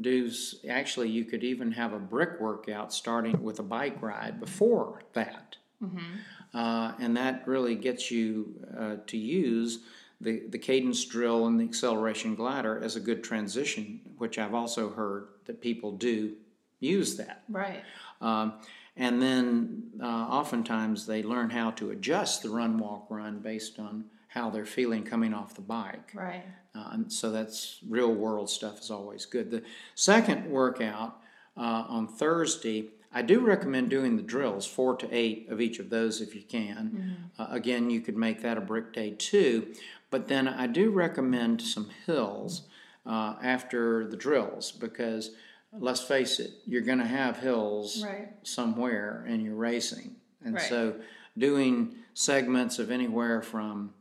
S3: do, actually, you could even have a brick workout starting with a bike ride before that. Mm-hmm. Uh, and that really gets you uh, to use the, the cadence drill and the acceleration glider as a good transition, which I've also heard that people do use that.
S1: Right.
S3: Um, and then uh, oftentimes they learn how to adjust the run, walk, run based on how they're feeling coming off the bike.
S1: Right.
S3: Uh, and so that's real world stuff is always good. The second workout uh, on Thursday, I do recommend doing the drills, four to eight of each of those if you can. Uh, again, you could make that a brick day too. But then I do recommend some hills uh, after the drills because let's face it, you're going to have hills
S1: Right.
S3: somewhere in your racing. And
S1: Right.
S3: so doing segments of anywhere from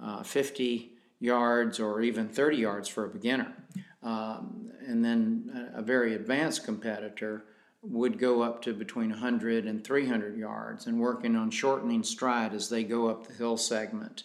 S3: uh, 50 yards or even 30 yards for a beginner. Um, and then a, a very advanced competitor would go up to between 100 and 300 yards and working on shortening stride as they go up the hill segment.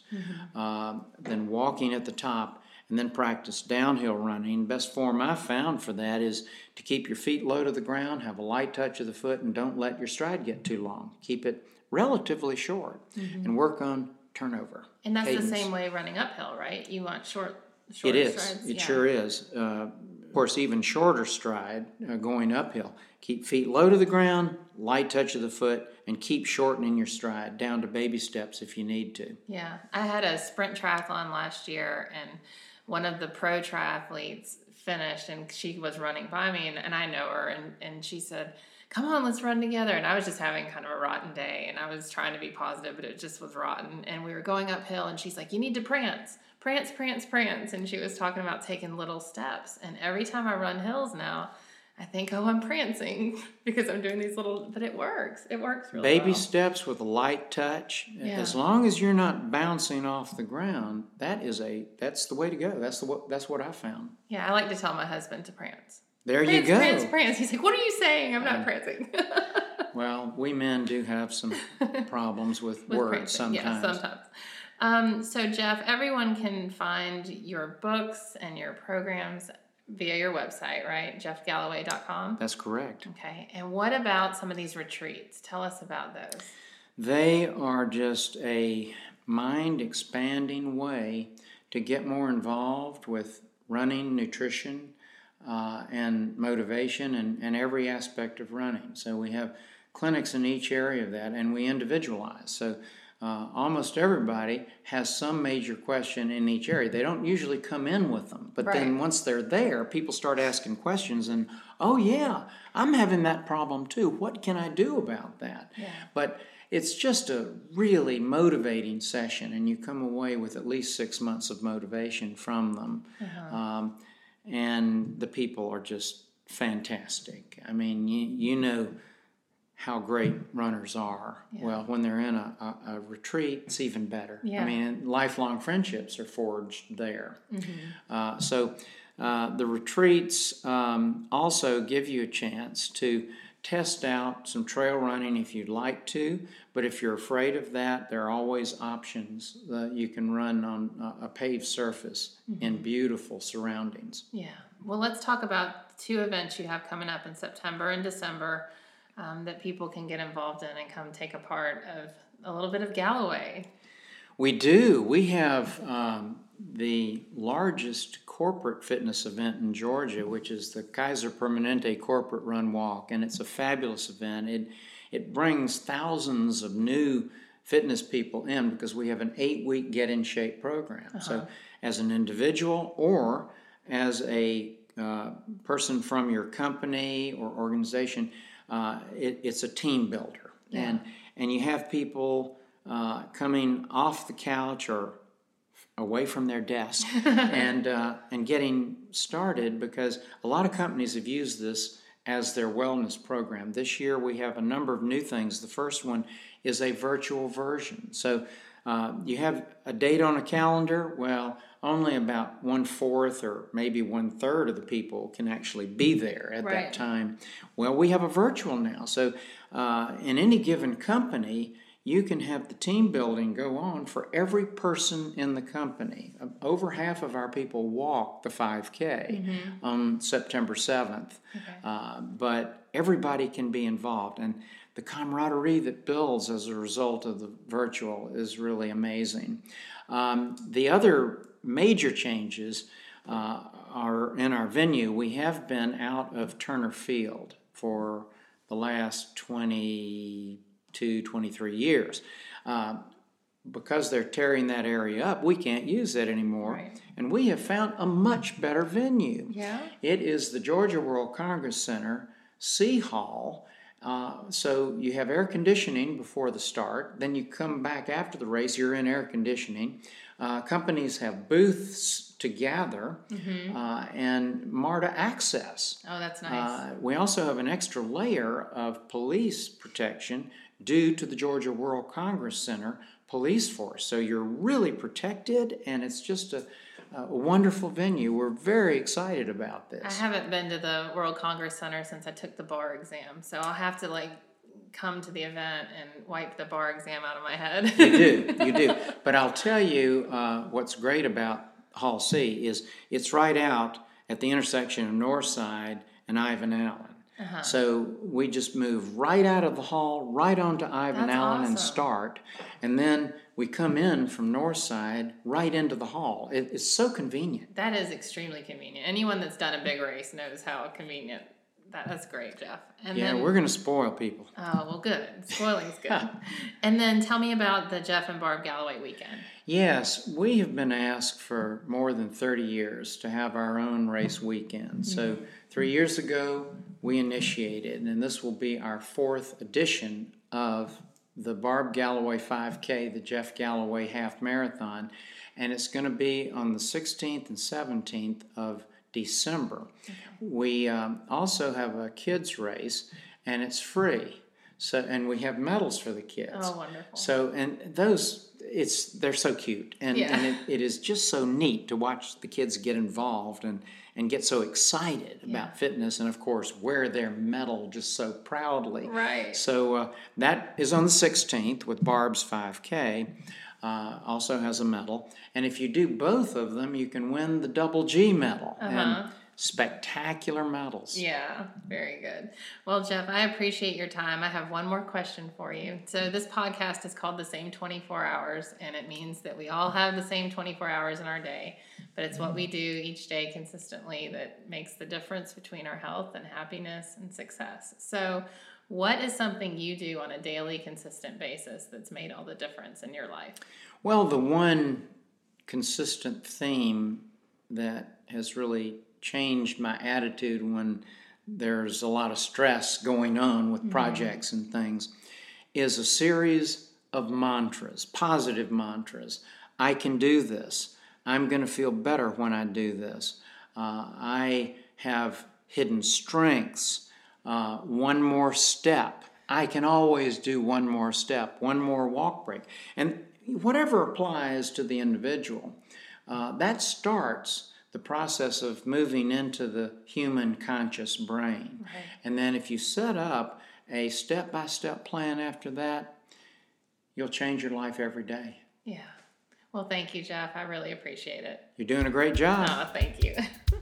S3: Um, then walking at the top and then practice downhill running. Best form I've found for that is to keep your feet low to the ground, have a light touch of the foot, and don't let your stride get too long. Keep it relatively short and work on turnover.
S1: And that's
S3: cadence.
S1: the same way running uphill, right? You want short, short
S3: It is.
S1: strides.
S3: It
S1: yeah.
S3: sure is. Uh, of course, even shorter stride uh, going uphill. Keep feet low to the ground, light touch of the foot, and keep shortening your stride down to baby steps if you need to.
S1: Yeah, I had a sprint triathlon last year, and one of the pro triathletes finished, and she was running by me, and, and I know her, and, and she said, Come on, let's run together. And I was just having kind of a rotten day, and I was trying to be positive, but it just was rotten. And we were going uphill, and she's like, You need to prance, prance, prance, prance. And she was talking about taking little steps. And every time I run hills now, I think, oh, I'm prancing because I'm doing these little, but it works. It works really
S3: Baby
S1: well.
S3: steps with a light touch.
S1: Yeah.
S3: As long as you're not bouncing off the ground, that is a that's the way to go. That's the what that's what I found.
S1: Yeah, I like to tell my husband to prance.
S3: There
S1: prance,
S3: you go.
S1: prance, prance. He's like, "What are you saying? I'm not prancing."
S3: Well, we men do have some problems with,
S1: With
S3: words
S1: prancing.
S3: sometimes.
S1: Yeah, sometimes. Um, so Jeff, everyone can find your books and your programs via your website, right? JeffGalloway.com.
S3: That's correct.
S1: Okay. And what about some of these retreats? Tell us about those.
S3: They are just a mind expanding way to get more involved with running, nutrition, uh, and motivation, and, and every aspect of running. So we have clinics in each area of that, and we individualize. So uh, almost everybody has some major question in each area. They don't usually come in with them, but then once they're there, people start asking questions, and oh, yeah, I'm having that problem too. What can I do about that?
S1: Yeah.
S3: But it's just a really motivating session, and you come away with at least six months of motivation from them. Um, and the people are just fantastic. I mean, you, you know how great runners are. Well, when they're in a, a, a retreat, it's even better.
S1: Yeah.
S3: I mean, lifelong friendships are forged there. Uh, so uh, the retreats um, also give you a chance to test out some trail running if you'd like to. But if you're afraid of that, there are always options that you can run on a, a paved surface in beautiful surroundings.
S1: Yeah. Well, let's talk about two events you have coming up in September and December um, that people can get involved in and come take a part of a little bit of Galloway.
S3: We do. We have um, the largest corporate fitness event in Georgia, which is the Kaiser Permanente Corporate Run Walk, and it's a fabulous event. It it brings thousands of new fitness people in because we have an eight week get in shape program. So, as an individual or as a uh, person from your company or organization, uh, it, it's a team builder, and and you have people uh, coming off the couch or away from their desk and uh, and getting started because a lot of companies have used this as their wellness program. This year we have a number of new things. The first one is a virtual version. So Uh, you have a date on a calendar? Well, only about one fourth or maybe one third of the people can actually be there at
S1: Right.
S3: that time. Well, we have a virtual now. So, uh, in any given company, you can have the team building go on for every person in the company. Uh, Over half of our people walk the 5K on September 7th. Uh, but everybody can be involved. And the camaraderie that builds as a result of the virtual is really amazing. Um, the other major changes uh, are in our venue. We have been out of Turner Field for the last 22, 23 years. Uh, because they're tearing that area up, we can't use that anymore.
S1: Right.
S3: And we have found a much better venue.
S1: Yeah.
S3: It is the Georgia World Congress Center, C Hall. Uh, so you have air conditioning before the start. Then you come back after the race, you're in air conditioning. Uh, companies have booths to gather uh, and MARTA access.
S1: Oh, that's nice.
S3: Uh, we also have an extra layer of police protection due to the Georgia World Congress Center police force. So you're really protected, and it's just a, a wonderful venue. We're very excited about this.
S1: I haven't been to the World Congress Center since I took the bar exam, so I'll have to like come to the event and wipe the bar exam out of my head.
S3: you do, you do. But I'll tell you uh, what's great about Hall C is it's right out at the intersection of Northside and Ivan Allen.
S1: Uh-huh.
S3: So we just move right out of the hall, right onto Ivan
S1: That's
S3: Allen and start, and then we come in from Northside right into the hall. It, it's so convenient.
S1: That is extremely convenient. Anyone that's done a big race knows how convenient. That, that's great, Jeff. And
S3: Yeah,
S1: then,
S3: we're going to spoil people.
S1: oh well, good. Spoiling's good. and then tell me about the Jeff and Barb Galloway weekend.
S3: Yes, we have been asked for more than 30 years to have our own race mm-hmm. weekend. So, mm-hmm. three years ago, we initiated, and this will be our fourth edition of the Barb Galloway 5K, the Jeff Galloway Half Marathon, and it's going to be on the 16th and 17th of December. We um, also have a kids race, and it's free. So, and we have medals for the kids.
S1: Oh, wonderful.
S3: So, and those, it's they're so cute, and,
S1: Yeah.
S3: and it, it is just so neat to watch the kids get involved and and get so excited about fitness, and of course wear their medal just so proudly.
S1: Right.
S3: So uh, that is on the 16th with Barb's 5K. Uh, also has a medal, and if you do both of them, you can win the double G medal and spectacular medals.
S1: Yeah, very good. Well, Jeff, I appreciate your time. I have one more question for you. So, this podcast is called The Same 24 Hours, and it means that we all have the same 24 hours in our day, but it's what we do each day consistently that makes the difference between our health and happiness and success. So, what is something you do on a daily, consistent basis that's made all the difference in your life?
S3: Well, the one consistent theme that has really changed my attitude when there's a lot of stress going on with projects and things is a series of mantras, positive mantras. I can do this. I'm going to feel better when I do this. Uh, I have hidden strengths. Uh, one more step. I can always do one more step, one more walk break. And whatever applies to the individual, uh, that starts the process of moving into the human conscious brain. And then if you set up a step by step plan after that, you'll change your life every day.
S1: Yeah. Well, thank you, Jeff. I really appreciate it.
S3: You're doing a great job.
S1: Oh, thank you.